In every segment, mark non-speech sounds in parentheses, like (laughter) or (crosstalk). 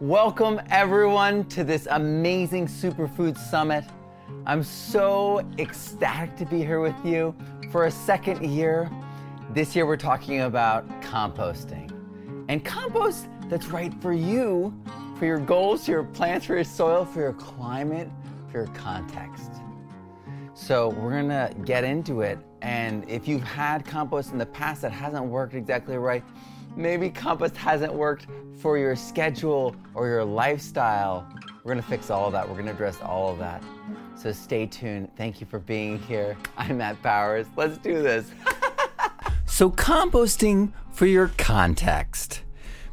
Welcome, everyone, to this amazing Superfood Summit. I'm so ecstatic to be here with you for a second year. This year, we're talking about composting and compost that's right for you, for your goals, for your plants, for your soil, for your climate, for your context. So, we're gonna get into it. And if you've had compost in the past that hasn't worked exactly right, maybe compost hasn't worked for your schedule or your lifestyle. We're gonna fix all of that. We're gonna address all of that. So stay tuned. Thank you for being here. I'm Matt Powers. Let's do this. (laughs) so, composting for your context.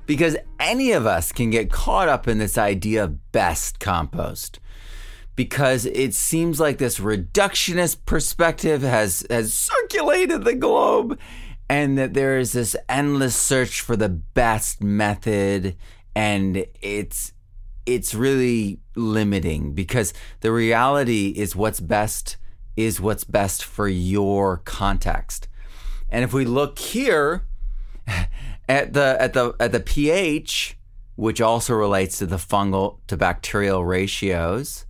Because any of us can get caught up in this idea of best compost. Because it seems like this reductionist perspective has, has circulated the globe and that there is this endless search for the best method and it's it's really limiting because the reality is what's best is what's best for your context. And if we look here (laughs) at the at the at the pH, which also relates to the fungal to bacterial ratios,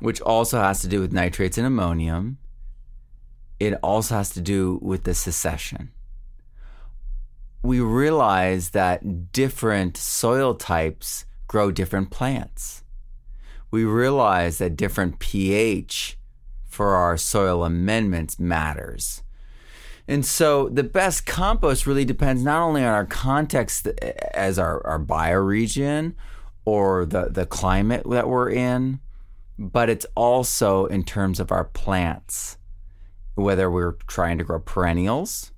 which also has to do with nitrates and ammonium, it also has to do with the succession. We realize that different soil types grow different plants. We realize that different pH for our soil amendments matters. And so the best compost really depends not only on our context as our, our bioregion or the, the climate that we're in, but it's also in terms of our plants whether we're trying to grow perennials,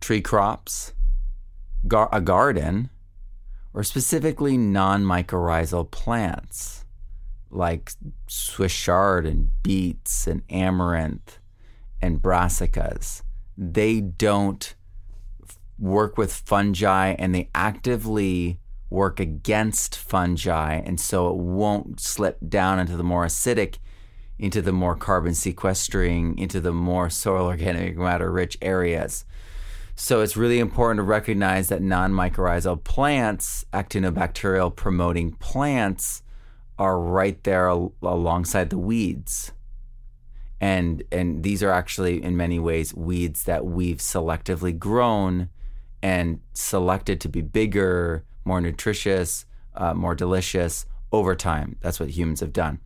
tree crops, gar- a garden, or specifically non mycorrhizal plants like Swiss chard and beets and amaranth and brassicas. They don't work with fungi and they actively work against fungi, and so it won't slip down into the more acidic into the more carbon sequestering, into the more soil organic matter rich areas. So it's really important to recognize that non mycorrhizal plants, actinobacterial promoting plants, are right there al- alongside the weeds. And, and these are actually, in many ways, weeds that we've selectively grown and selected to be bigger, more nutritious, uh, more delicious over time. That's what humans have done.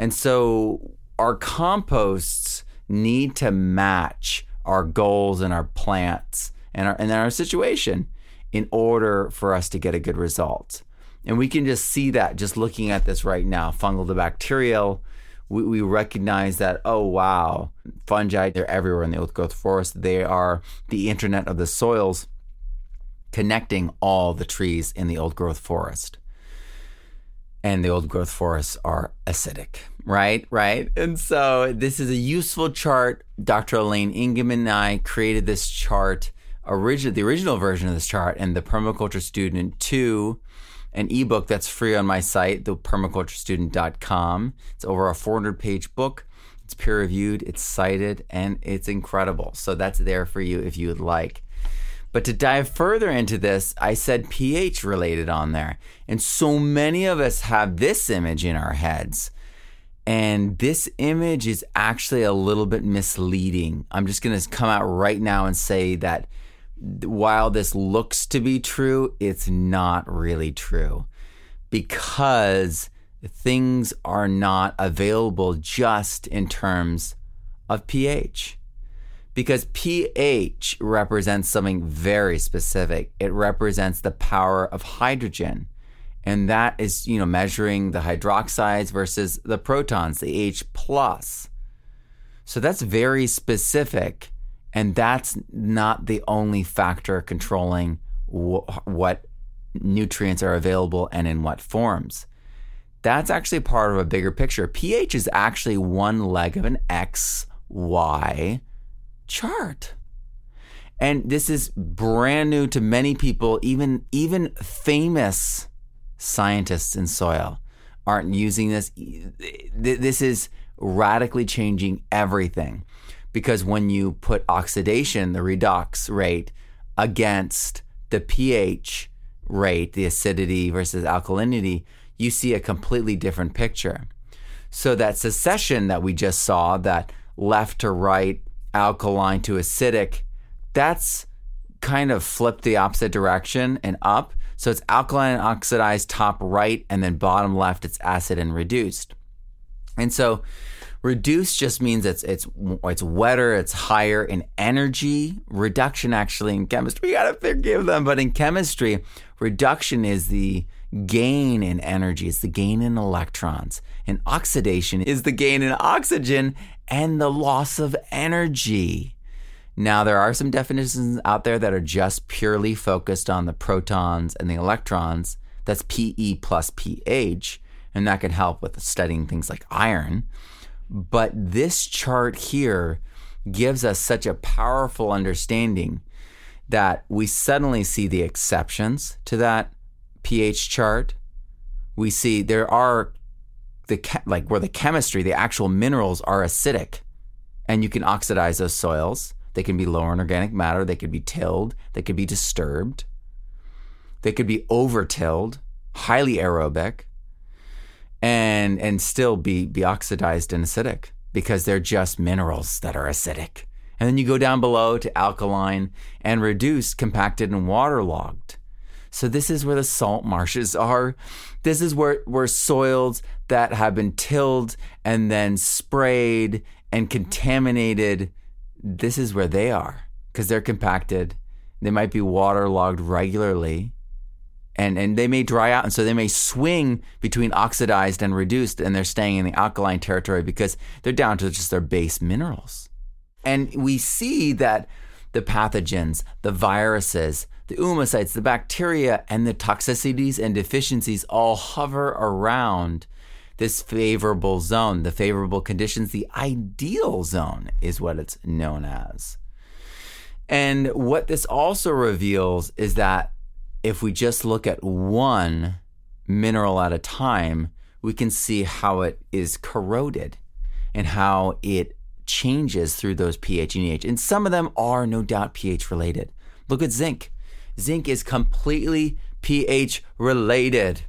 And so our composts need to match our goals and our plants and our, and our situation in order for us to get a good result. And we can just see that just looking at this right now fungal to bacterial. We, we recognize that, oh, wow, fungi, they're everywhere in the old growth forest. They are the internet of the soils connecting all the trees in the old growth forest and the old growth forests are acidic, right? Right. And so this is a useful chart. Dr. Elaine Ingham and I created this chart, original, the original version of this chart, and the Permaculture Student 2, an ebook that's free on my site, the permaculturestudent.com. It's over a 400 page book. It's peer reviewed, it's cited, and it's incredible. So that's there for you if you would like. But to dive further into this, I said pH related on there. And so many of us have this image in our heads. And this image is actually a little bit misleading. I'm just going to come out right now and say that while this looks to be true, it's not really true because things are not available just in terms of pH because pH represents something very specific. It represents the power of hydrogen. And that is, you know, measuring the hydroxides versus the protons, the H plus. So that's very specific. And that's not the only factor controlling wh- what nutrients are available and in what forms. That's actually part of a bigger picture. pH is actually one leg of an X, Y chart. And this is brand new to many people, even even famous scientists in soil aren't using this. This is radically changing everything because when you put oxidation, the redox rate, against the pH rate, the acidity versus alkalinity, you see a completely different picture. So that succession that we just saw, that left to right, alkaline to acidic, that's kind of flipped the opposite direction and up. So it's alkaline and oxidized top right, and then bottom left, it's acid and reduced. And so reduced just means it's it's it's wetter, it's higher in energy. Reduction actually in chemistry, we gotta forgive them, but in chemistry, reduction is the gain in energy, it's the gain in electrons. And oxidation is the gain in oxygen and the loss of energy. Now, there are some definitions out there that are just purely focused on the protons and the electrons. That's PE plus pH, and that can help with studying things like iron. But this chart here gives us such a powerful understanding that we suddenly see the exceptions to that pH chart. We see there are the like where the chemistry, the actual minerals are acidic, and you can oxidize those soils. They can be lower in organic matter. They could be tilled. They could be disturbed. They could be over tilled, highly aerobic, and and still be be oxidized and acidic because they're just minerals that are acidic. And then you go down below to alkaline and reduced, compacted, and waterlogged. So this is where the salt marshes are. This is where, where soils that have been tilled and then sprayed and contaminated, this is where they are because they're compacted. They might be waterlogged regularly and, and they may dry out. And so they may swing between oxidized and reduced and they're staying in the alkaline territory because they're down to just their base minerals. And we see that the pathogens, the viruses, the oomycetes, the bacteria, and the toxicities and deficiencies all hover around this favorable zone, the favorable conditions, the ideal zone is what it's known as. And what this also reveals is that if we just look at one mineral at a time, we can see how it is corroded and how it changes through those pH and EH. And some of them are no doubt pH related. Look at zinc. Zinc is completely pH related.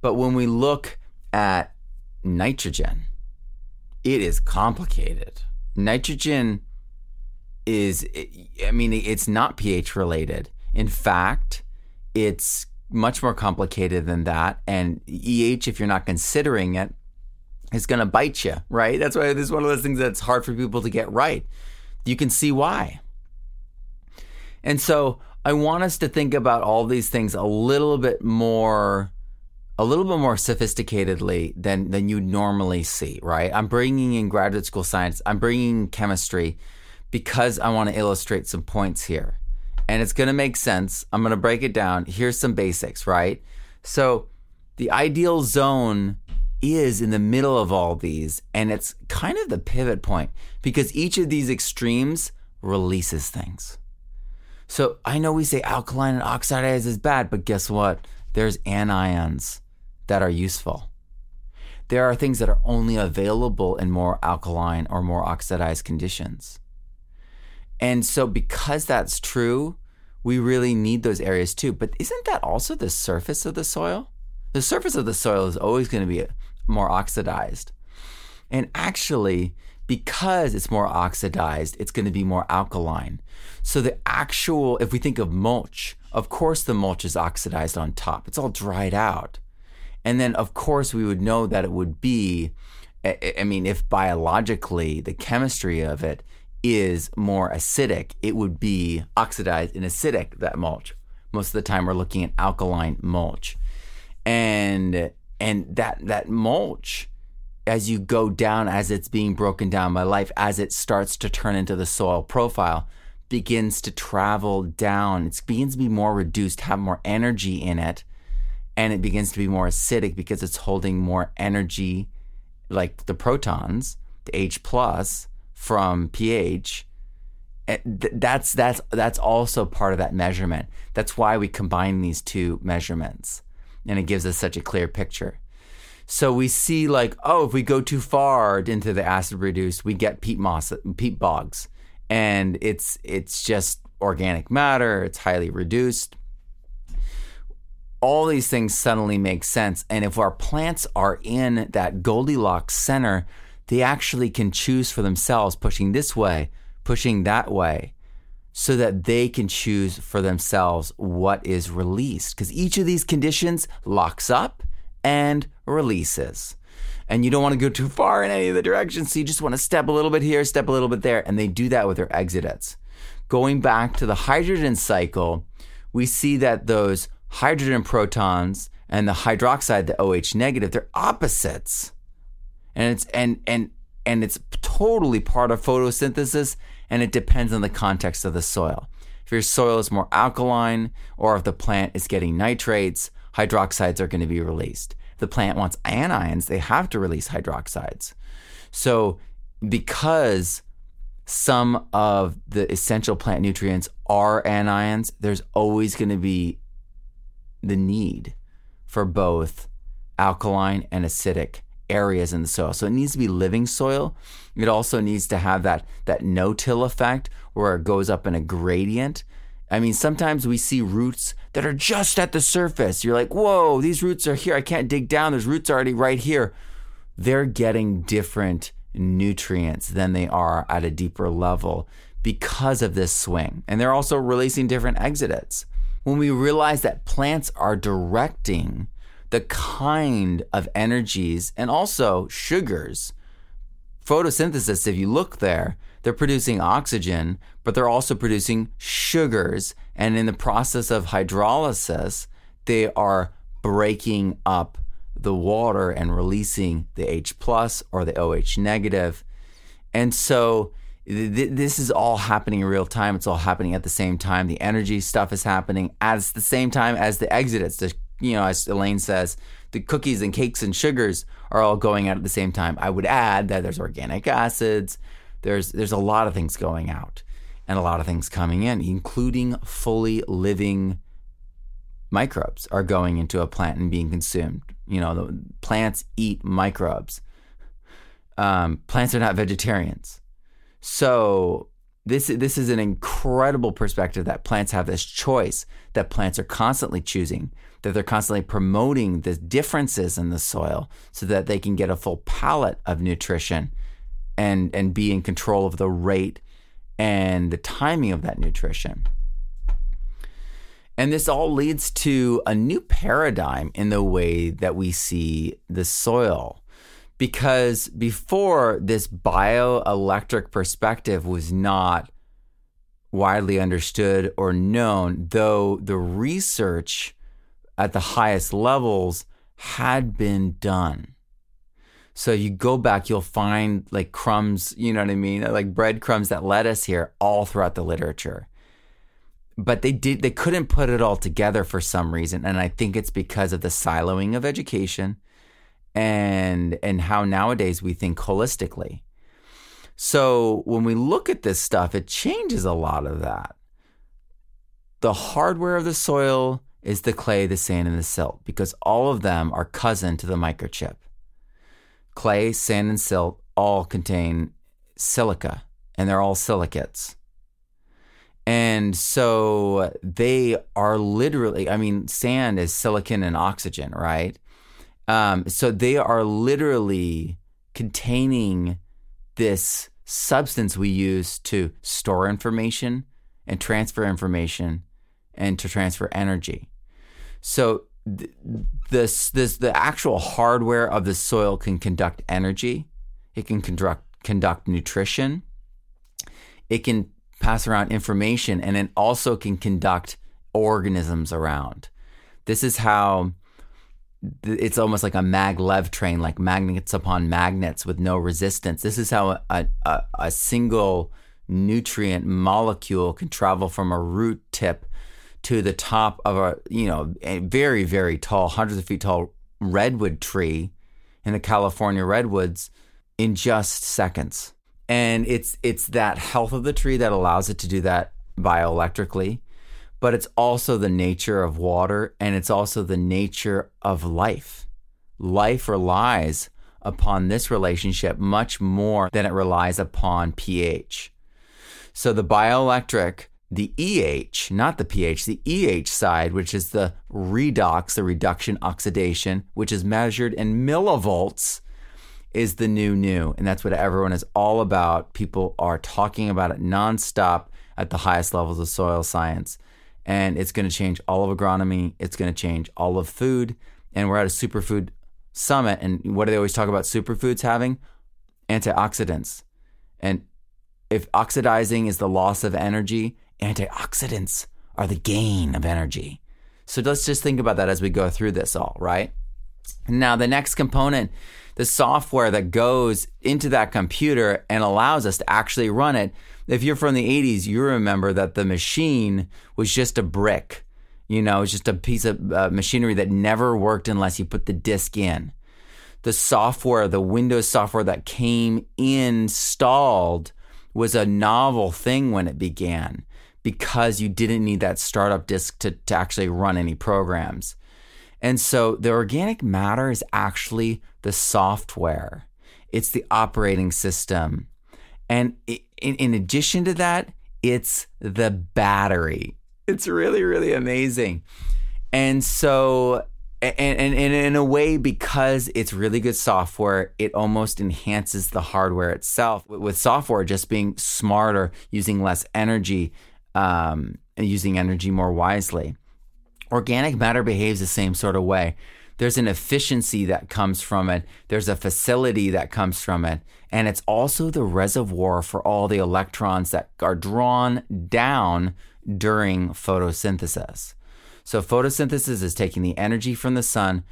But when we look at nitrogen, it is complicated. Nitrogen is, I mean, it's not pH related. In fact, it's much more complicated than that. And EH, if you're not considering it, is going to bite you, right? That's why this is one of those things that's hard for people to get right. You can see why. And so I want us to think about all these things a little bit more a little bit more sophisticatedly than than you normally see, right? I'm bringing in graduate school science, I'm bringing chemistry because I want to illustrate some points here. And it's going to make sense. I'm going to break it down. Here's some basics, right? So, the ideal zone is in the middle of all these, and it's kind of the pivot point because each of these extremes releases things. So I know we say alkaline and oxidized is bad, but guess what? There's anions that are useful. There are things that are only available in more alkaline or more oxidized conditions. And so, because that's true, we really need those areas too. But isn't that also the surface of the soil? The surface of the soil is always going to be more oxidized. And actually, because it's more oxidized, it's going to be more alkaline. So the actual, if we think of mulch, of course the mulch is oxidized on top. It's all dried out. And then, of course, we would know that it would be, I mean, if biologically the chemistry of it is more acidic, it would be oxidized and acidic, that mulch. Most of the time, we're looking at alkaline mulch. And and that that mulch as you go down as it's being broken down by life as it starts to turn into the soil profile begins to travel down it begins to be more reduced have more energy in it and it begins to be more acidic because it's holding more energy like the protons the h plus from ph. That's that's that's also part of that measurement. That's why we combine these two measurements. And it gives us such a clear picture. So we see like, oh, if we go too far into the acid reduced, we get peat moss, peat bogs, and it's it's just organic matter. It's highly reduced. All these things suddenly make sense. And if our plants are in that Goldilocks center, they actually can choose for themselves, pushing this way, pushing that way, so that they can choose for themselves what is released. Because each of these conditions locks up and releases. And you don't want to go too far in any of the directions. So you just want to step a little bit here, step a little bit there. And they do that with their exudates. Going back to the hydrogen cycle, we see that those hydrogen protons and the hydroxide, the OH negative, they're opposites. And it's and and and it's totally part of photosynthesis and it depends on the context of the soil. If your soil is more alkaline or if the plant is getting nitrates, hydroxides are going to be released. If the plant wants anions, they have to release hydroxides. So because some of the essential plant nutrients are anions, there's always going to be the need for both alkaline and acidic areas in the soil. So it needs to be living soil. It also needs to have that that no-till effect where it goes up in a gradient. I mean, sometimes we see roots that are just at the surface. You're like, "Whoa, these roots are here. I can't dig down. There's roots already right here." They're getting different nutrients than they are at a deeper level because of this swing. And they're also releasing different exudates when we realize that plants are directing the kind of energies and also sugars. Photosynthesis, if you look there, they're producing oxygen, but they're also producing sugars. And in the process of hydrolysis, they are breaking up the water and releasing the H plus or the OH negative. And so this is all happening in real time. It's all happening at the same time. The energy stuff is happening at the same time as the exudates. The, you know, as Elaine says, the cookies and cakes and sugars are all going out at the same time. I would add that there's organic acids. There's there's a lot of things going out and a lot of things coming in, including fully living microbes are going into a plant and being consumed. You know, plants eat microbes. Um, plants are not vegetarians so this this is an incredible perspective that plants have this choice that plants are constantly choosing that they're constantly promoting the differences in the soil so that they can get a full palette of nutrition and and be in control of the rate and the timing of that nutrition. And this all leads to a new paradigm in the way that we see the soil because before this bioelectric perspective was not widely understood or known, though the research at the highest levels had been done. So you go back, you'll find like crumbs, you know what I mean? Like breadcrumbs that led us here all throughout the literature. But they did they couldn't put it all together for some reason. And I think it's because of the siloing of education and and how nowadays we think holistically. So when we look at this stuff, it changes a lot of that. The hardware of the soil is the clay, the sand, and the silt because all of them are cousin to the microchip. Clay, sand, and silt all contain silica, and they're all silicates. And so they are literally, I mean, sand is silicon and oxygen, right? Um, so they are literally containing this substance we use to store information and transfer information and to transfer energy. So th- this this the actual hardware of the soil can conduct energy, it can conduct conduct nutrition, it can pass around information, and it also can conduct organisms around. This is how it's almost like a maglev train, like magnets upon magnets with no resistance. This is how a, a, a, single nutrient molecule can travel from a root tip to the top of a you know a very very tall, hundreds of feet tall redwood tree in the California redwoods in just seconds. And it's it's that health of the tree that allows it to do that bioelectrically but it's also the nature of water and it's also the nature of life. Life relies upon this relationship much more than it relies upon pH. So the bioelectric the EH, not the pH, the EH side, which is the redox, the reduction oxidation, which is measured in millivolts, is the new new. And that's what everyone is all about. People are talking about it nonstop at the highest levels of soil science. And it's going to change all of agronomy, it's going to change all of food. And we're at a superfood summit. And what do they always talk about superfoods having? Antioxidants. And if oxidizing is the loss of energy, antioxidants are the gain of energy. So let's just think about that as we go through this all, right? Now, the next component, the software that goes into that computer and allows us to actually run it. If you're from the 80s, you remember that the machine was just a brick. You know, it's just a piece of uh, machinery that never worked unless you put the disk in. The software, the Windows software that came installed was a novel thing when it began because you didn't need that startup disk to, to actually run any programs. And so the organic matter is actually the software, it's the operating system. And in, in addition to that, it's the battery. It's really, really amazing. And so, and, and, and in a way, because it's really good software, it almost enhances the hardware itself. With software just being smarter, using less energy, um, and using energy more wisely. Organic matter behaves the same sort of way. There's an efficiency that comes from it, there's a facility that comes from it, and it's also the reservoir for all the electrons that are drawn down during photosynthesis. So, photosynthesis is taking the energy from the sun,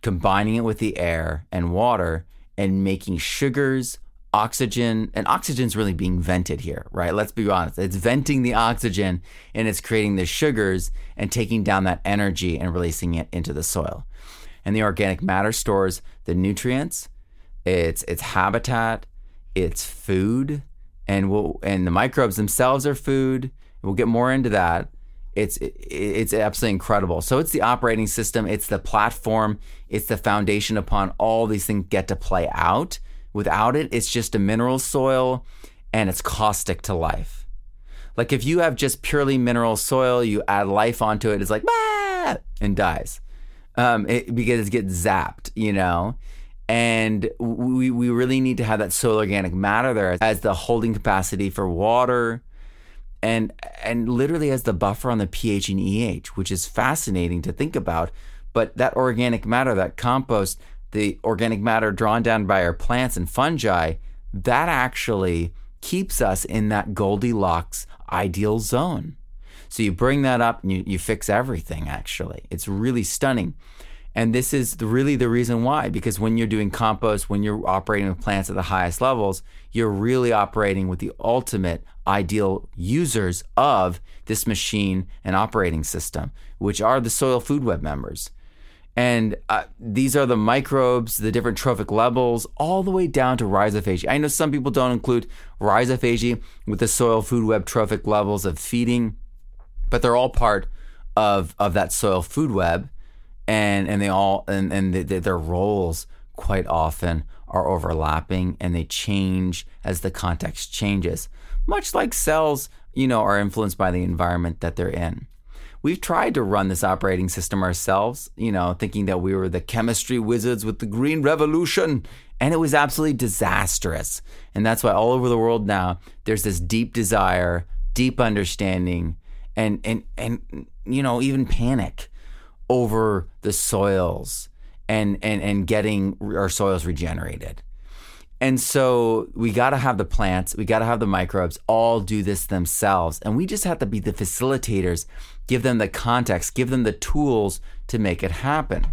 combining it with the air and water, and making sugars, oxygen, and oxygen's really being vented here, right? Let's be honest. It's venting the oxygen and it's creating the sugars and taking down that energy and releasing it into the soil. And the organic matter stores the nutrients, it's its habitat, it's food, and we'll, and the microbes themselves are food. We'll get more into that. It's it's absolutely incredible. So it's the operating system, it's the platform, it's the foundation upon all these things get to play out Without it, it's just a mineral soil and it's caustic to life. Like if you have just purely mineral soil, you add life onto it, it's like, bah! and dies um, it, because it gets zapped, you know? And we, we really need to have that soil organic matter there as the holding capacity for water and, and literally as the buffer on the pH and EH, which is fascinating to think about. But that organic matter, that compost, the organic matter drawn down by our plants and fungi, that actually keeps us in that Goldilocks ideal zone. So you bring that up and you, you fix everything, actually. It's really stunning. And this is really the reason why, because when you're doing compost, when you're operating with plants at the highest levels, you're really operating with the ultimate ideal users of this machine and operating system, which are the soil food web members. And uh, these are the microbes, the different trophic levels, all the way down to rhizophagy. I know some people don't include rhizophagy with the soil food web trophic levels of feeding, but they're all part of, of that soil food web. And, and they all, and, and they, their roles quite often are overlapping and they change as the context changes, much like cells, you know, are influenced by the environment that they're in we've tried to run this operating system ourselves, you know, thinking that we were the chemistry wizards with the green revolution. And it was absolutely disastrous. And that's why all over the world now, there's this deep desire, deep understanding, and, and, and you know, even panic over the soils and, and, and getting our soils regenerated. And so we got to have the plants, we got to have the microbes all do this themselves. And we just have to be the facilitators, give them the context, give them the tools to make it happen.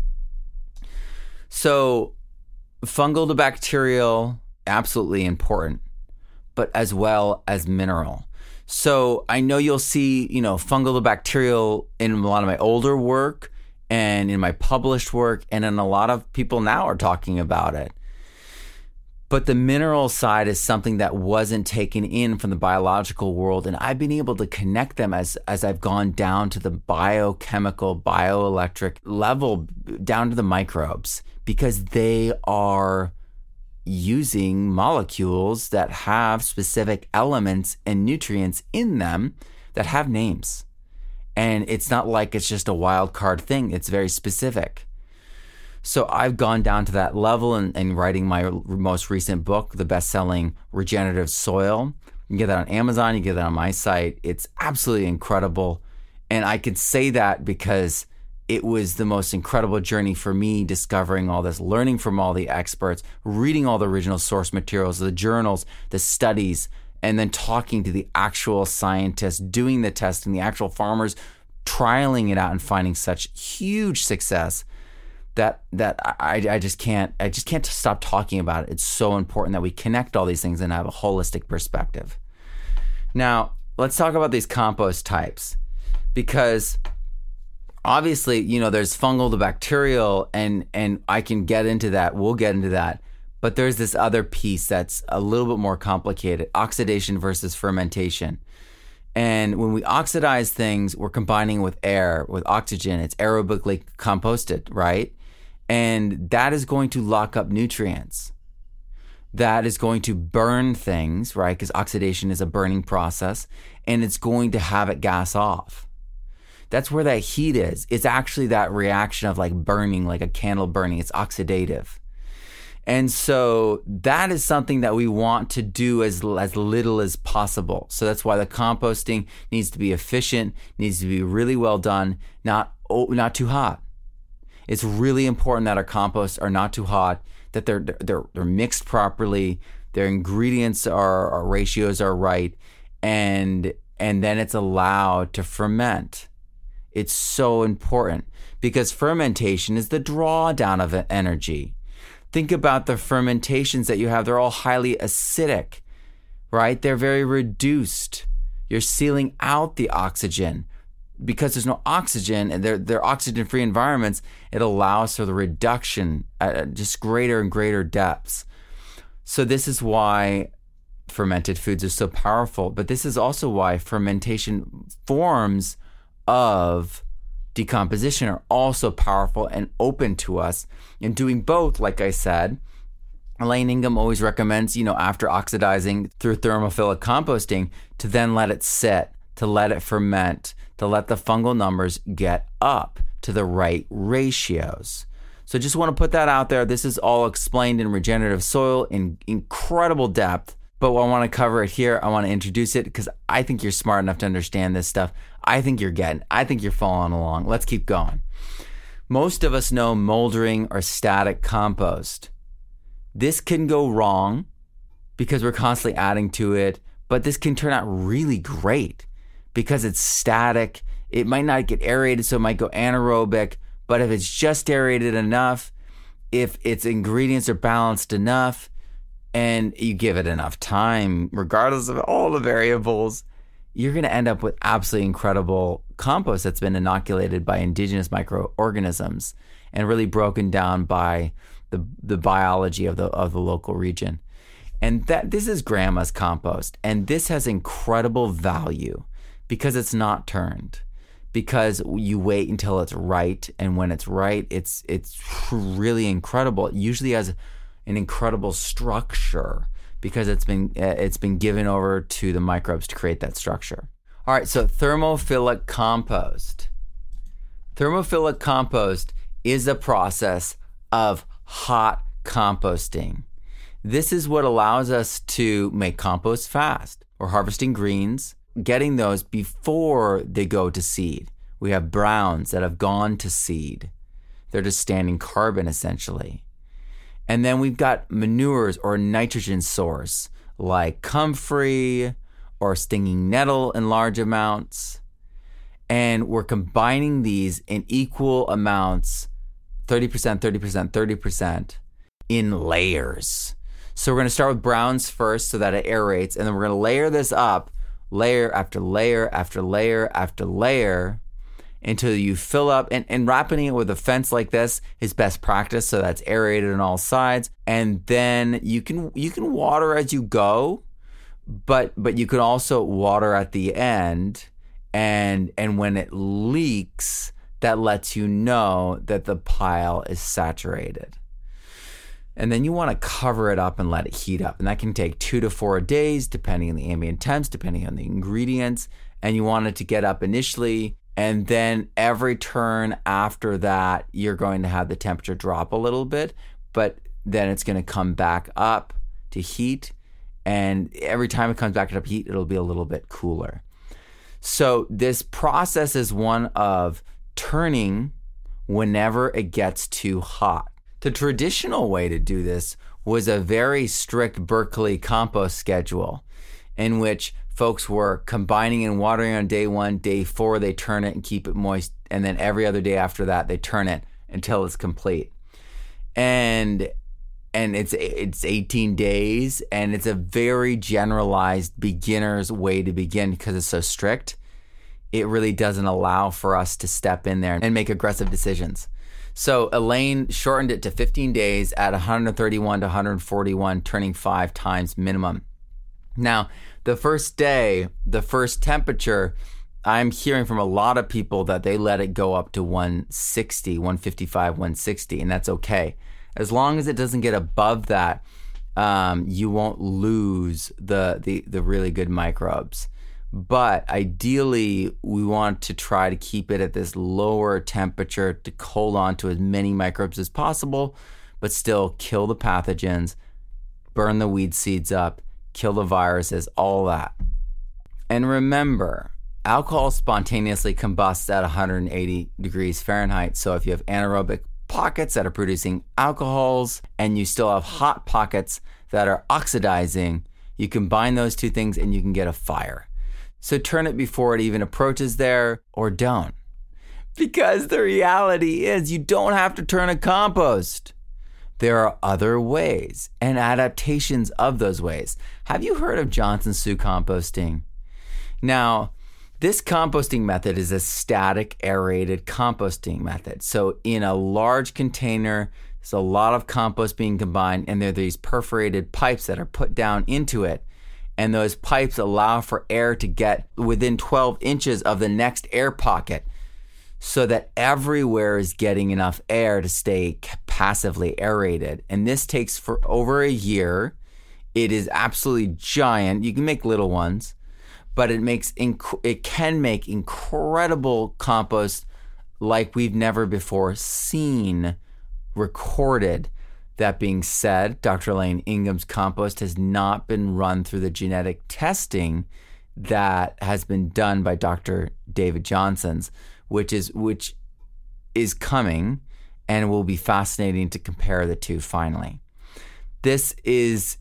So, fungal to bacterial, absolutely important, but as well as mineral. So, I know you'll see, you know, fungal to bacterial in a lot of my older work and in my published work, and in a lot of people now are talking about it. But the mineral side is something that wasn't taken in from the biological world. And I've been able to connect them as, as I've gone down to the biochemical, bioelectric level, down to the microbes, because they are using molecules that have specific elements and nutrients in them that have names. And it's not like it's just a wild card thing, it's very specific. So I've gone down to that level in writing my most recent book, the best selling Regenerative Soil. You can get that on Amazon, you can get that on my site. It's absolutely incredible. And I could say that because it was the most incredible journey for me discovering all this, learning from all the experts, reading all the original source materials, the journals, the studies, and then talking to the actual scientists, doing the testing, the actual farmers, trialing it out and finding such huge success that that I, I just can't I just can't stop talking about it. It's so important that we connect all these things and have a holistic perspective. Now, let's talk about these compost types because obviously, you know, there's fungal to bacterial and and I can get into that. We'll get into that. But there's this other piece that's a little bit more complicated, oxidation versus fermentation. And when we oxidize things, we're combining with air, with oxygen. It's aerobically composted, right? And that is going to lock up nutrients. That is going to burn things, right? Because oxidation is a burning process, and it's going to have it gas off. That's where that heat is. It's actually that reaction of like burning, like a candle burning. It's oxidative. And so that is something that we want to do as, as little as possible. So that's why the composting needs to be efficient, needs to be really well done, not, oh, not too hot. It's really important that our composts are not too hot, that they're they're they're mixed properly, their ingredients are our ratios are right, and and then it's allowed to ferment. It's so important because fermentation is the drawdown of energy. Think about the fermentations that you have. They're all highly acidic, right? They're very reduced. You're sealing out the oxygen because there's no oxygen and they're, they're oxygen free environments, it allows for the reduction at just greater and greater depths. So, this is why fermented foods are so powerful, but this is also why fermentation forms of decomposition are also powerful and open to us. And doing both, like I said, Elaine Ingham always recommends, you know, after oxidizing through thermophilic composting, to then let it sit, to let it ferment, to let the fungal numbers get up to the right ratios. So just want to put that out there. This is all explained in regenerative soil in incredible depth. But I want to cover it here. I want to introduce it because I think you're smart enough to understand this stuff. I think you're getting, I think you're following along. Let's keep going. Most of us know moldering or static compost. This can go wrong because we're constantly adding to it, but this can turn out really great because it's static. It might not get aerated, so it might go anaerobic. But if it's just aerated enough, if its ingredients are balanced enough, and you give it enough time, regardless of all the variables, you're going to end up with absolutely incredible compost that's been inoculated by indigenous microorganisms and really broken down by the the biology of the of the local region. And that this is grandma's compost and this has incredible value because it's not turned because you wait until it's right and when it's right it's it's really incredible it usually has an incredible structure because it's been uh, it's been given over to the microbes to create that structure all right so thermophilic compost thermophilic compost is a process of hot composting this is what allows us to make compost fast or harvesting greens getting those before they go to seed. We have browns that have gone to seed. They're just standing carbon essentially. And then we've got manures or nitrogen source like comfrey or stinging nettle in large amounts. And we're combining these in equal amounts 30%, 30%, 30% in layers. So we're going to start with browns first so that it aerates, and then we're going to layer this up layer after layer after layer after layer until you fill up and, and wrapping it with a fence like this is best practice so that's aerated on all sides and then you can you can water as you go but but you can also water at the end and and when it leaks that lets you know that the pile is saturated and then you want to cover it up and let it heat up. And that can take two to four days, depending on the ambient temps, depending on the ingredients. and you want it to get up initially. And then every turn after that, you're going to have the temperature drop a little bit, but then it's going to come back up to heat. And every time it comes back up to heat, it'll be a little bit cooler. So this process is one of turning whenever it gets too hot. The traditional way to do this was a very strict Berkeley compost schedule in which folks were combining and watering on day one, day four, they turn it and keep it moist. And then every other day after that, they turn it until it's complete. And and it's it's 18 days and it's a very generalized beginner's way to begin because it's so strict it really doesn't allow for us to step in there and make aggressive decisions so elaine shortened it to 15 days at 131 to 141 turning five times minimum now the first day the first temperature i'm hearing from a lot of people that they let it go up to 160 155 160 and that's okay as long as it doesn't get above that, um, you won't lose the, the the really good microbes. But ideally, we want to try to keep it at this lower temperature to hold on to as many microbes as possible, but still kill the pathogens, burn the weed seeds up, kill the viruses, all that. And remember, alcohol spontaneously combusts at 180 degrees Fahrenheit. So if you have anaerobic pockets that are producing alcohols and you still have hot pockets that are oxidizing, you combine those two things and you can get a fire. So turn it before it even approaches there or don't. Because the reality is you don't have to turn a compost. There are other ways and adaptations of those ways. Have you heard of Johnson Su composting? Now, this composting method is a static aerated composting method. So, in a large container, there's a lot of compost being combined, and there are these perforated pipes that are put down into it. And those pipes allow for air to get within 12 inches of the next air pocket so that everywhere is getting enough air to stay passively aerated. And this takes for over a year. It is absolutely giant. You can make little ones but it makes inc- it can make incredible compost like we've never before seen recorded. That being said, Dr. Elaine Ingham's compost has not been run through the genetic testing that has been done by Dr. David Johnson's, which is which is coming and will be fascinating to compare the two finally. This is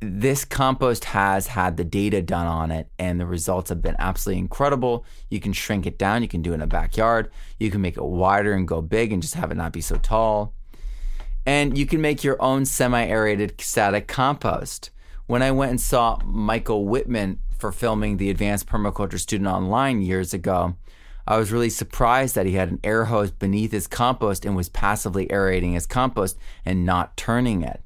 this compost has had the data done on it and the results have been absolutely incredible. You can shrink it down, you can do it in a backyard, you can make it wider and go big and just have it not be so tall. And you can make your own semi aerated static compost. When I went and saw Michael Whitman for filming the Advanced Permaculture Student Online years ago, I was really surprised that he had an air hose beneath his compost and was passively aerating his compost and not turning it.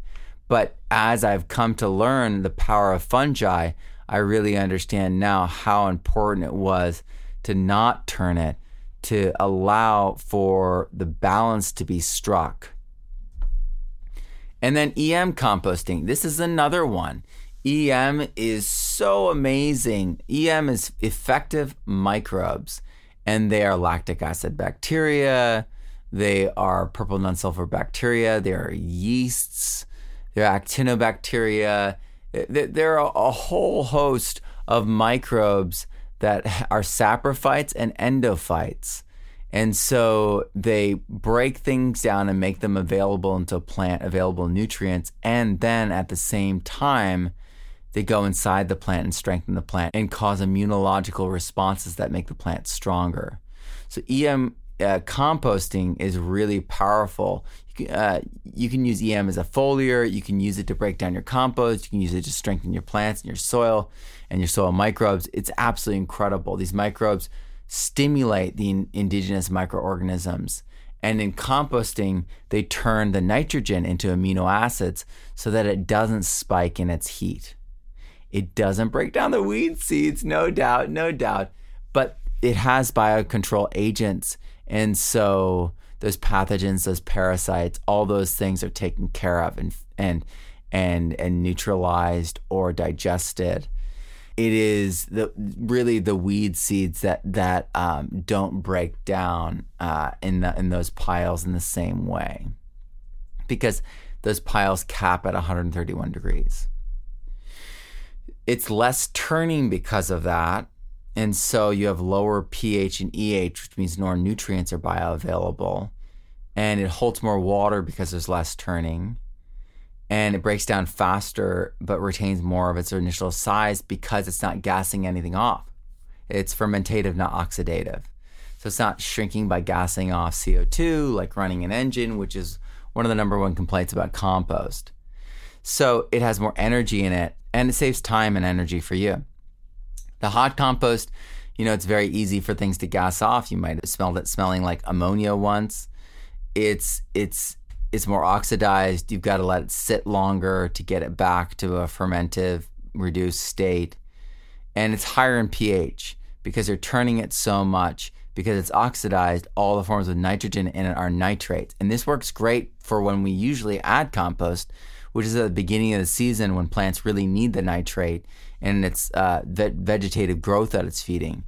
But as I've come to learn the power of fungi, I really understand now how important it was to not turn it, to allow for the balance to be struck. And then EM composting. This is another one. EM is so amazing. EM is effective microbes, and they are lactic acid bacteria, they are purple non sulfur bacteria, they are yeasts, They're actinobacteria. There are a whole host of microbes that (laughs) are saprophytes and endophytes. And so they break things down and make them available into plant, available nutrients. And then at the same time, they go inside the plant and strengthen the plant and cause immunological responses that make the plant stronger. So EM uh, composting is really powerful uh, you can use EM as a foliar. You can use it to break down your compost. You can use it to strengthen your plants and your soil and your soil microbes. It's absolutely incredible. These microbes stimulate the in- indigenous microorganisms. And in composting, they turn the nitrogen into amino acids so that it doesn't spike in its heat. It doesn't break down the weed seeds, no doubt, no doubt, but it has biocontrol agents. And so those pathogens, those parasites, all those things are taken care of and and and and neutralized or digested. it is the really the weed seeds that that um, don't break down uh, in the in those piles in the same way, because those piles cap at 131 degrees. It's less turning because of that, and so you have lower pH and EH, which means more nutrients are bioavailable, and it holds more water because there's less turning and it breaks down faster but retains more of its initial size because it's not gassing anything off. It's fermentative, not oxidative. So it's not shrinking by gassing off CO2 like running an engine, which is one of the number one complaints about compost. So it has more energy in it and it saves time and energy for you. The hot compost, you know, it's very easy for things to gas off. You might have smelled it smelling like ammonia once. It's it's it's more oxidized. You've got to let it sit longer to get it back to a fermentive, reduced state. And it's higher in pH because they're turning it so much because it's oxidized. All the forms of nitrogen in it are nitrates. And this works great for when we usually add compost, which is at the beginning of the season when plants really need the nitrate and it's uh, vegetative growth that it's feeding.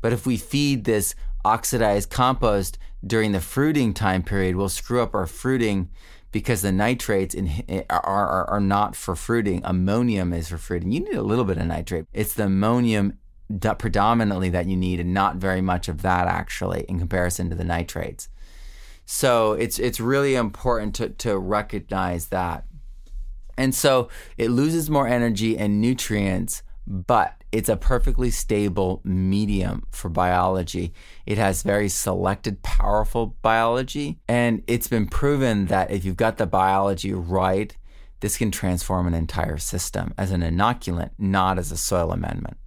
But if we feed this oxidized compost during the fruiting time period we'll screw up our fruiting because the nitrates in, are, are, are not for fruiting. Ammonium is for fruiting. You need a little bit of nitrate. It's the ammonium that predominantly that you need and not very much of that actually in comparison to the nitrates. So it's it's really important to, to recognize that. And so it loses more energy and nutrients, but it's a perfectly stable medium for biology. It has very selected, powerful biology. And it's been proven that if you've got the biology right, this can transform an entire system as an inoculant, not as a soil amendment.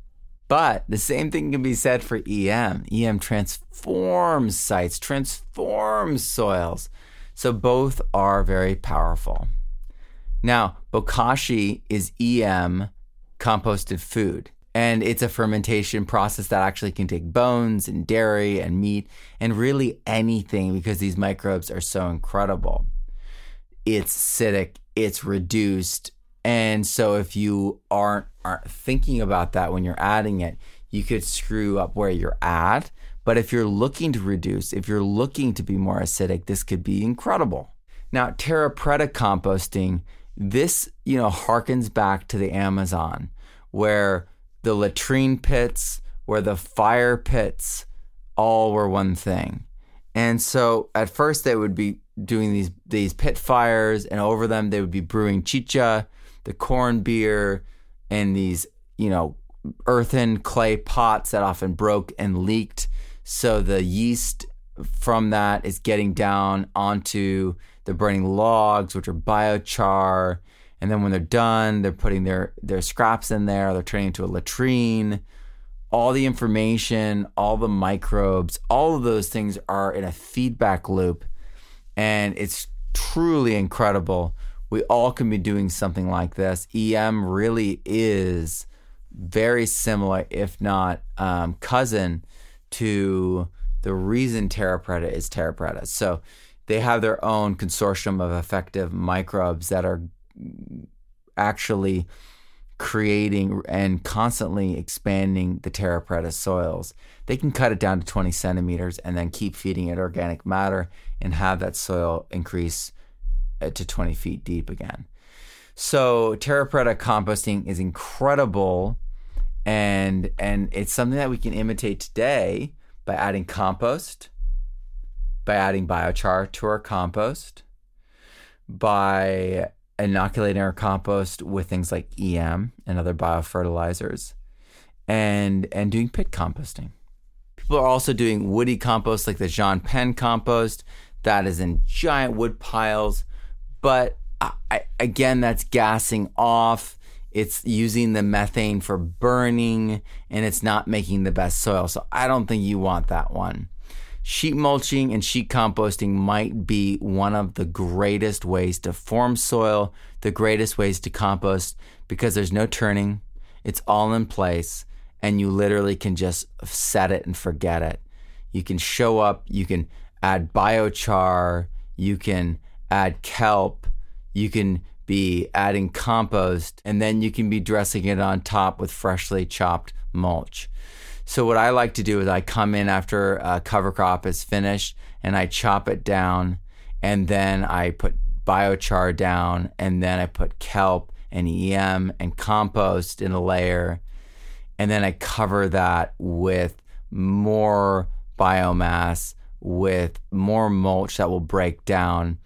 But the same thing can be said for EM. EM transforms sites, transforms soils. So both are very powerful. Now, bokashi is EM composted food and it's a fermentation process that actually can take bones and dairy and meat and really anything because these microbes are so incredible. It's acidic, it's reduced, and so if you aren't aren't thinking about that when you're adding it, you could screw up where you're at. But if you're looking to reduce, if you're looking to be more acidic, this could be incredible. Now, terra preta composting, this, you know, harkens back to the Amazon where the latrine pits, where the fire pits, all were one thing. And so at first they would be doing these these pit fires, and over them they would be brewing chicha, the corn beer, and these you know earthen clay pots that often broke and leaked. So the yeast from that is getting down onto the burning logs, which are biochar, and then when they're done, they're putting their their scraps in there. They're turning into a latrine. All the information, all the microbes, all of those things are in a feedback loop, and it's truly incredible. We all can be doing something like this. EM really is very similar, if not um, cousin, to the reason Terra Preta is Terra Preta. So they have their own consortium of effective microbes that are actually creating and constantly expanding the terra preta soils. They can cut it down to 20 centimeters and then keep feeding it organic matter and have that soil increase uh, to 20 feet deep again. So terra preta composting is incredible and and it's something that we can imitate today by adding compost, by adding biochar to our compost, by inoculating our compost with things like EM and other biofertilizers, and and doing pit composting. People are also doing woody compost like the Jean Pain compost that is in giant wood piles, but I, again, that's gassing off. It's using the methane for burning, and it's not making the best soil. So I don't think you want that one. Sheet mulching and sheet composting might be one of the greatest ways to form soil, the greatest ways to compost because there's no turning, it's all in place, and you literally can just set it and forget it. You can show up, you can add biochar, you can add kelp, you can be adding compost, and then you can be dressing it on top with freshly chopped mulch. So, what I like to do is I come in after a cover crop is finished and I chop it down, and then I put biochar down, and then I put kelp and EM and compost in a layer, and then I cover that with more biomass, with more mulch that will break down.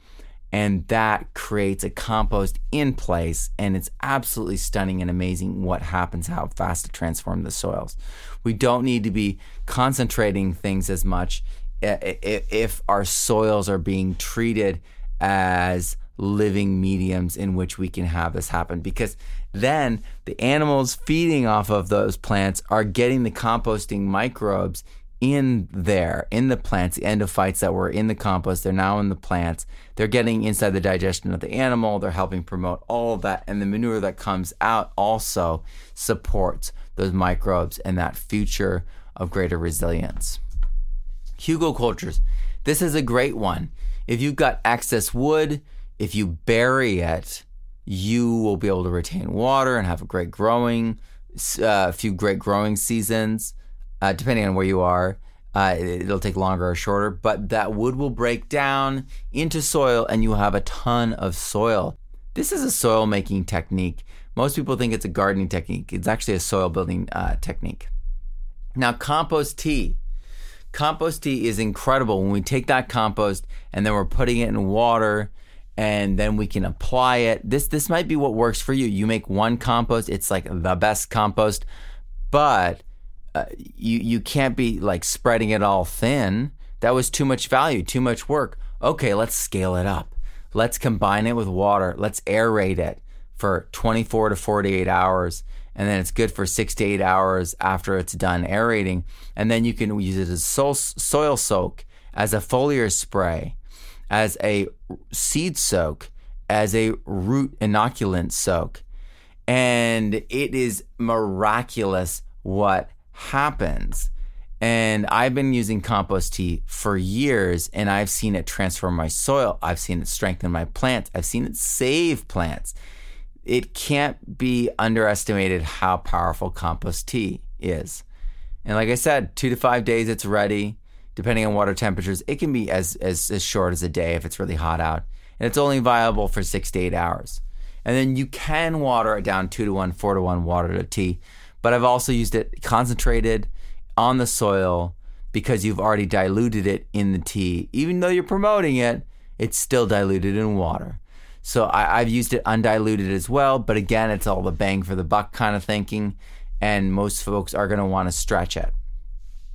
And that creates a compost in place and it's absolutely stunning and amazing what happens how fast it transforms the soils we don't need to be concentrating things as much if our soils are being treated as living mediums in which we can have this happen. Because then the animals feeding off of those plants are getting the composting microbes in there, in the plants, the endophytes that were in the compost, they're now in the plants. They're getting inside the digestion of the animal. They're helping promote all of that. And the manure that comes out also supports those microbes and that future of greater resilience. Hugelkulturs. This is a great one. If you've got excess wood, if you bury it, you will be able to retain water and have a great growing, a uh, few great growing seasons uh, depending on where you are. Uh, it'll take longer or shorter, but that wood will break down into soil and you will have a ton of soil. This is a soil making technique. Most people think it's a gardening technique. It's actually a soil building uh, technique. Now, compost tea. Compost tea is incredible when we take that compost and then we're putting it in water and then we can apply it. This this might be what works for you. You make one compost, it's like the best compost, but uh, you you can't be like spreading it all thin. That was too much value, too much work. Okay, let's scale it up. Let's combine it with water. Let's aerate it for 24 to 48 hours and then it's good for 6 to 8 hours after it's done aerating and then you can use it as soil soak, as a foliar spray, as a seed soak, as a root inoculant soak. And it is miraculous what happens. And I've been using compost tea for years and I've seen it transform my soil. I've seen it strengthen my plants. I've seen it save plants. It can't be underestimated how powerful compost tea is. And like I said, two to five days it's ready, depending on water temperatures. It can be as, as, as short as a day if it's really hot out. And it's only viable for six to eight hours. And then you can water it down two to one, four to one water to tea but I've also used it concentrated on the soil because you've already diluted it in the tea. Even though you're promoting it, it's still diluted in water. So I, have used it undiluted as well, but again, it's all the bang for the buck kind of thinking, and most folks are going to want to stretch it.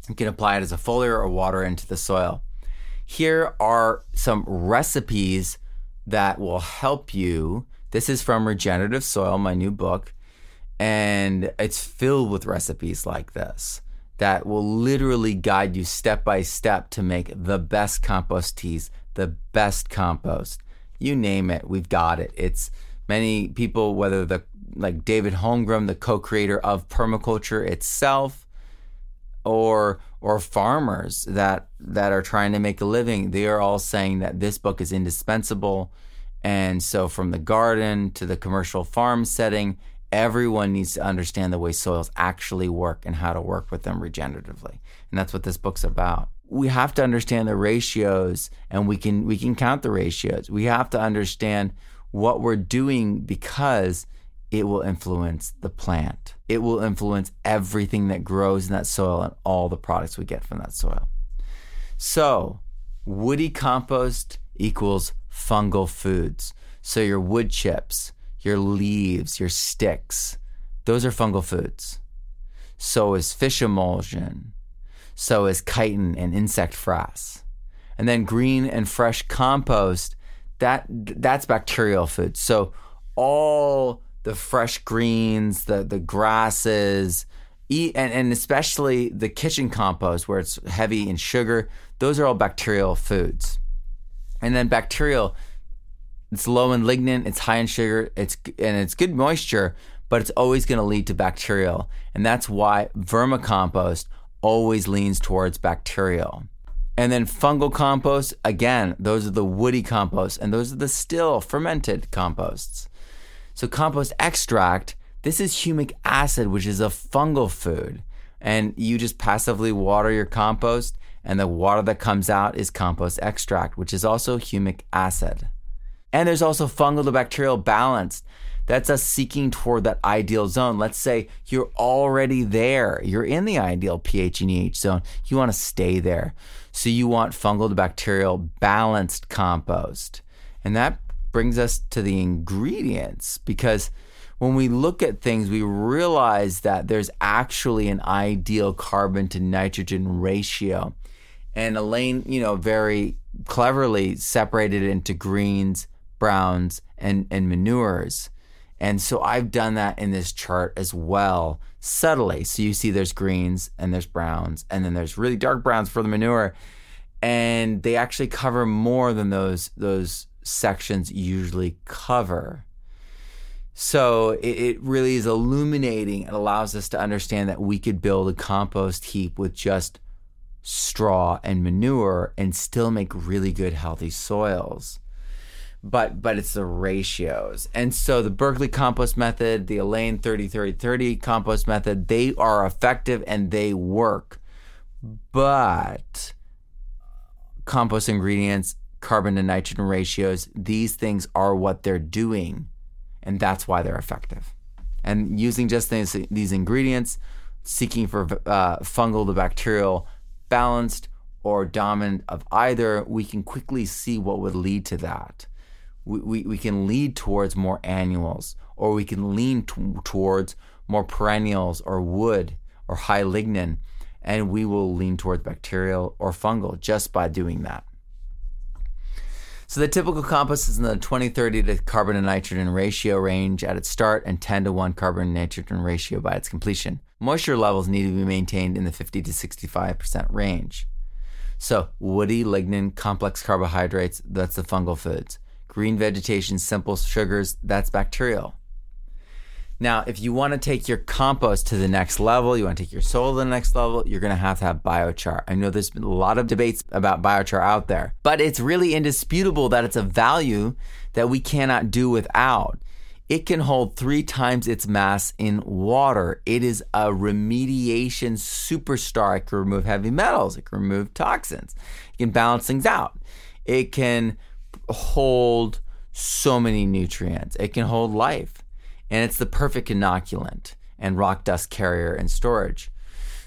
You can apply it as a foliar or water into the soil. Here are some recipes that will help you. This is from Regenerative Soil, my new book. And it's filled with recipes like this that will literally guide you step by step to make the best compost teas, the best compost. You name it, we've got it. It's many people, whether the like David Holmgren, the co-creator of permaculture itself, or or farmers that that are trying to make a living, they are all saying that this book is indispensable. And so from the garden to the commercial farm setting, everyone needs to understand the way soils actually work and how to work with them regeneratively. And that's what this book's about. We have to understand the ratios and we can we can count the ratios. We have to understand what we're doing because it will influence the plant. It will influence everything that grows in that soil and all the products we get from that soil. So, woody compost equals fungal foods. So your wood chips, your leaves, your sticks, those are fungal foods. So is fish emulsion. So is chitin and insect frass. And then green and fresh compost, that that's bacterial food. So all the fresh greens, the the grasses, eat and, and especially the kitchen compost where it's heavy in sugar, those are all bacterial foods. And then bacterial it's low in lignin, it's high in sugar, it's and it's good moisture, but it's always going to lead to bacterial. And that's why vermicompost always leans towards bacterial. And then fungal compost, again, those are the woody composts, and those are the still fermented composts. So, compost extract, this is humic acid, which is a fungal food. And you just passively water your compost, and the water that comes out is compost extract, which is also humic acid. And there's also fungal to bacterial balance. That's us seeking toward that ideal zone. Let's say you're already there. You're in the ideal pH and EH zone. You want to stay there. So you want fungal to bacterial balanced compost. And that brings us to the ingredients because when we look at things, we realize that there's actually an ideal carbon to nitrogen ratio. And Elaine, you know, very cleverly separated into greens, browns, and, and manures. And so I've done that in this chart as well, subtly. So you see there's greens and there's browns, and then there's really dark browns for the manure. And they actually cover more than those those sections usually cover. So it, it really is illuminating It allows us to understand that we could build a compost heap with just straw and manure and still make really good healthy soils but but it's the ratios. And so the Berkeley compost method, the Elaine 30 30 30 compost method, they are effective and they work. But compost ingredients, carbon to nitrogen ratios, these things are what they're doing and that's why they're effective. And using just these, these ingredients, seeking for uh, fungal to bacterial balanced or dominant of either, we can quickly see what would lead to that we, we, can lead towards more annuals or we can lean t- towards more perennials or wood or high lignin and we will lean towards bacterial or fungal just by doing that. So the typical compost is in the 20-30 to carbon to nitrogen ratio range at its start and 10 to 1 carbon to nitrogen ratio by its completion. Moisture levels need to be maintained in the 50 to 65% range. So woody, lignin, complex carbohydrates, that's the fungal foods green vegetation, simple sugars, that's bacterial. Now, if you want to take your compost to the next level, you want to take your soil to the next level, you're going to have to have biochar. I know there's been a lot of debates about biochar out there, but it's really indisputable that it's a value that we cannot do without. It can hold three times its mass in water. It is a remediation superstar. It can remove heavy metals, it can remove toxins, it can balance things out. It can hold so many nutrients. It can hold life. And it's the perfect inoculant and rock dust carrier and storage.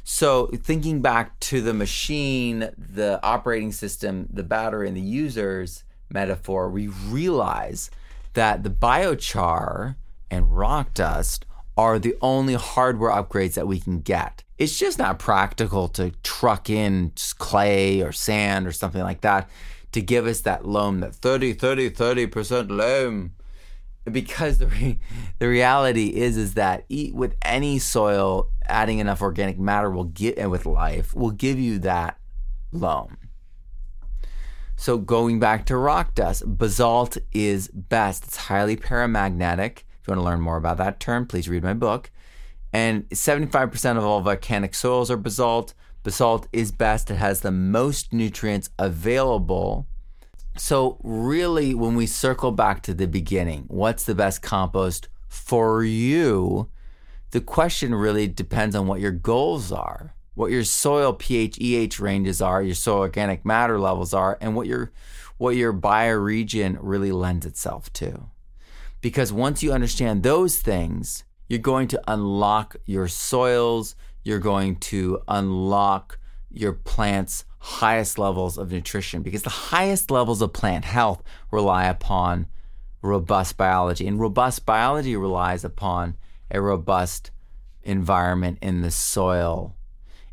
So, thinking back to the machine, the operating system, the battery, and the users metaphor, we realize that the biochar and rock dust are the only hardware upgrades that we can get. It's just not practical to truck in clay or sand or something like that to give us that loam, that 30, 30, 30% loam. Because the, re- the reality is is that eat with any soil, adding enough organic matter will get and with life will give you that loam. So going back to rock dust, basalt is best. It's highly paramagnetic. If you want to learn more about that term, please read my book. And 75% of all volcanic soils are basalt. Basalt is best, it has the most nutrients available. So, really, when we circle back to the beginning, what's the best compost for you? The question really depends on what your goals are, what your soil pH EH ranges are, your soil organic matter levels are, and what your what your bioregion really lends itself to. Because once you understand those things, you're going to unlock your soils, you're going to unlock your plant's highest levels of nutrition because the highest levels of plant health rely upon robust biology. And robust biology relies upon a robust environment in the soil.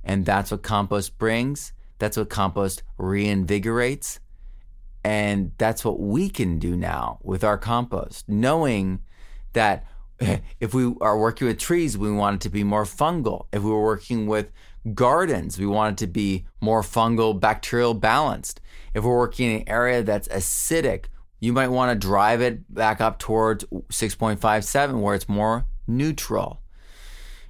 And that's what compost brings. That's what compost reinvigorates. And that's what we can do now with our compost, knowing that (laughs) if we are working with trees, we want it to be more fungal. If we were working with gardens, we want it to be more fungal, bacterial balanced. If we're working in an area that's acidic, you might want to drive it back up towards 6.57 where it's more neutral.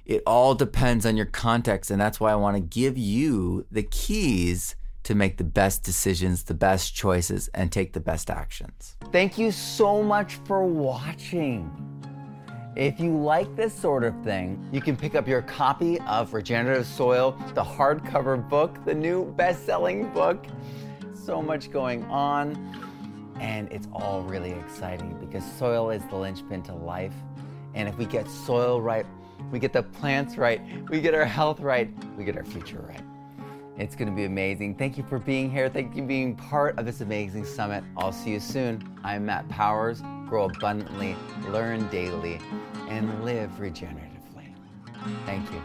It all depends on your context. And that's why I want to give you the keys to make the best decisions, the best choices, and take the best actions. Thank you so much for watching. If you like this sort of thing, you can pick up your copy of Regenerative Soil, the hardcover book, the new best selling book. So much going on, and it's all really exciting because soil is the linchpin to life. And if we get soil right, we get the plants right, we get our health right, we get our future right. It's going to be amazing. Thank you for being here. Thank you for being part of this amazing summit. I'll see you soon. I'm Matt Powers. Grow abundantly, learn daily, and live regeneratively. Thank you.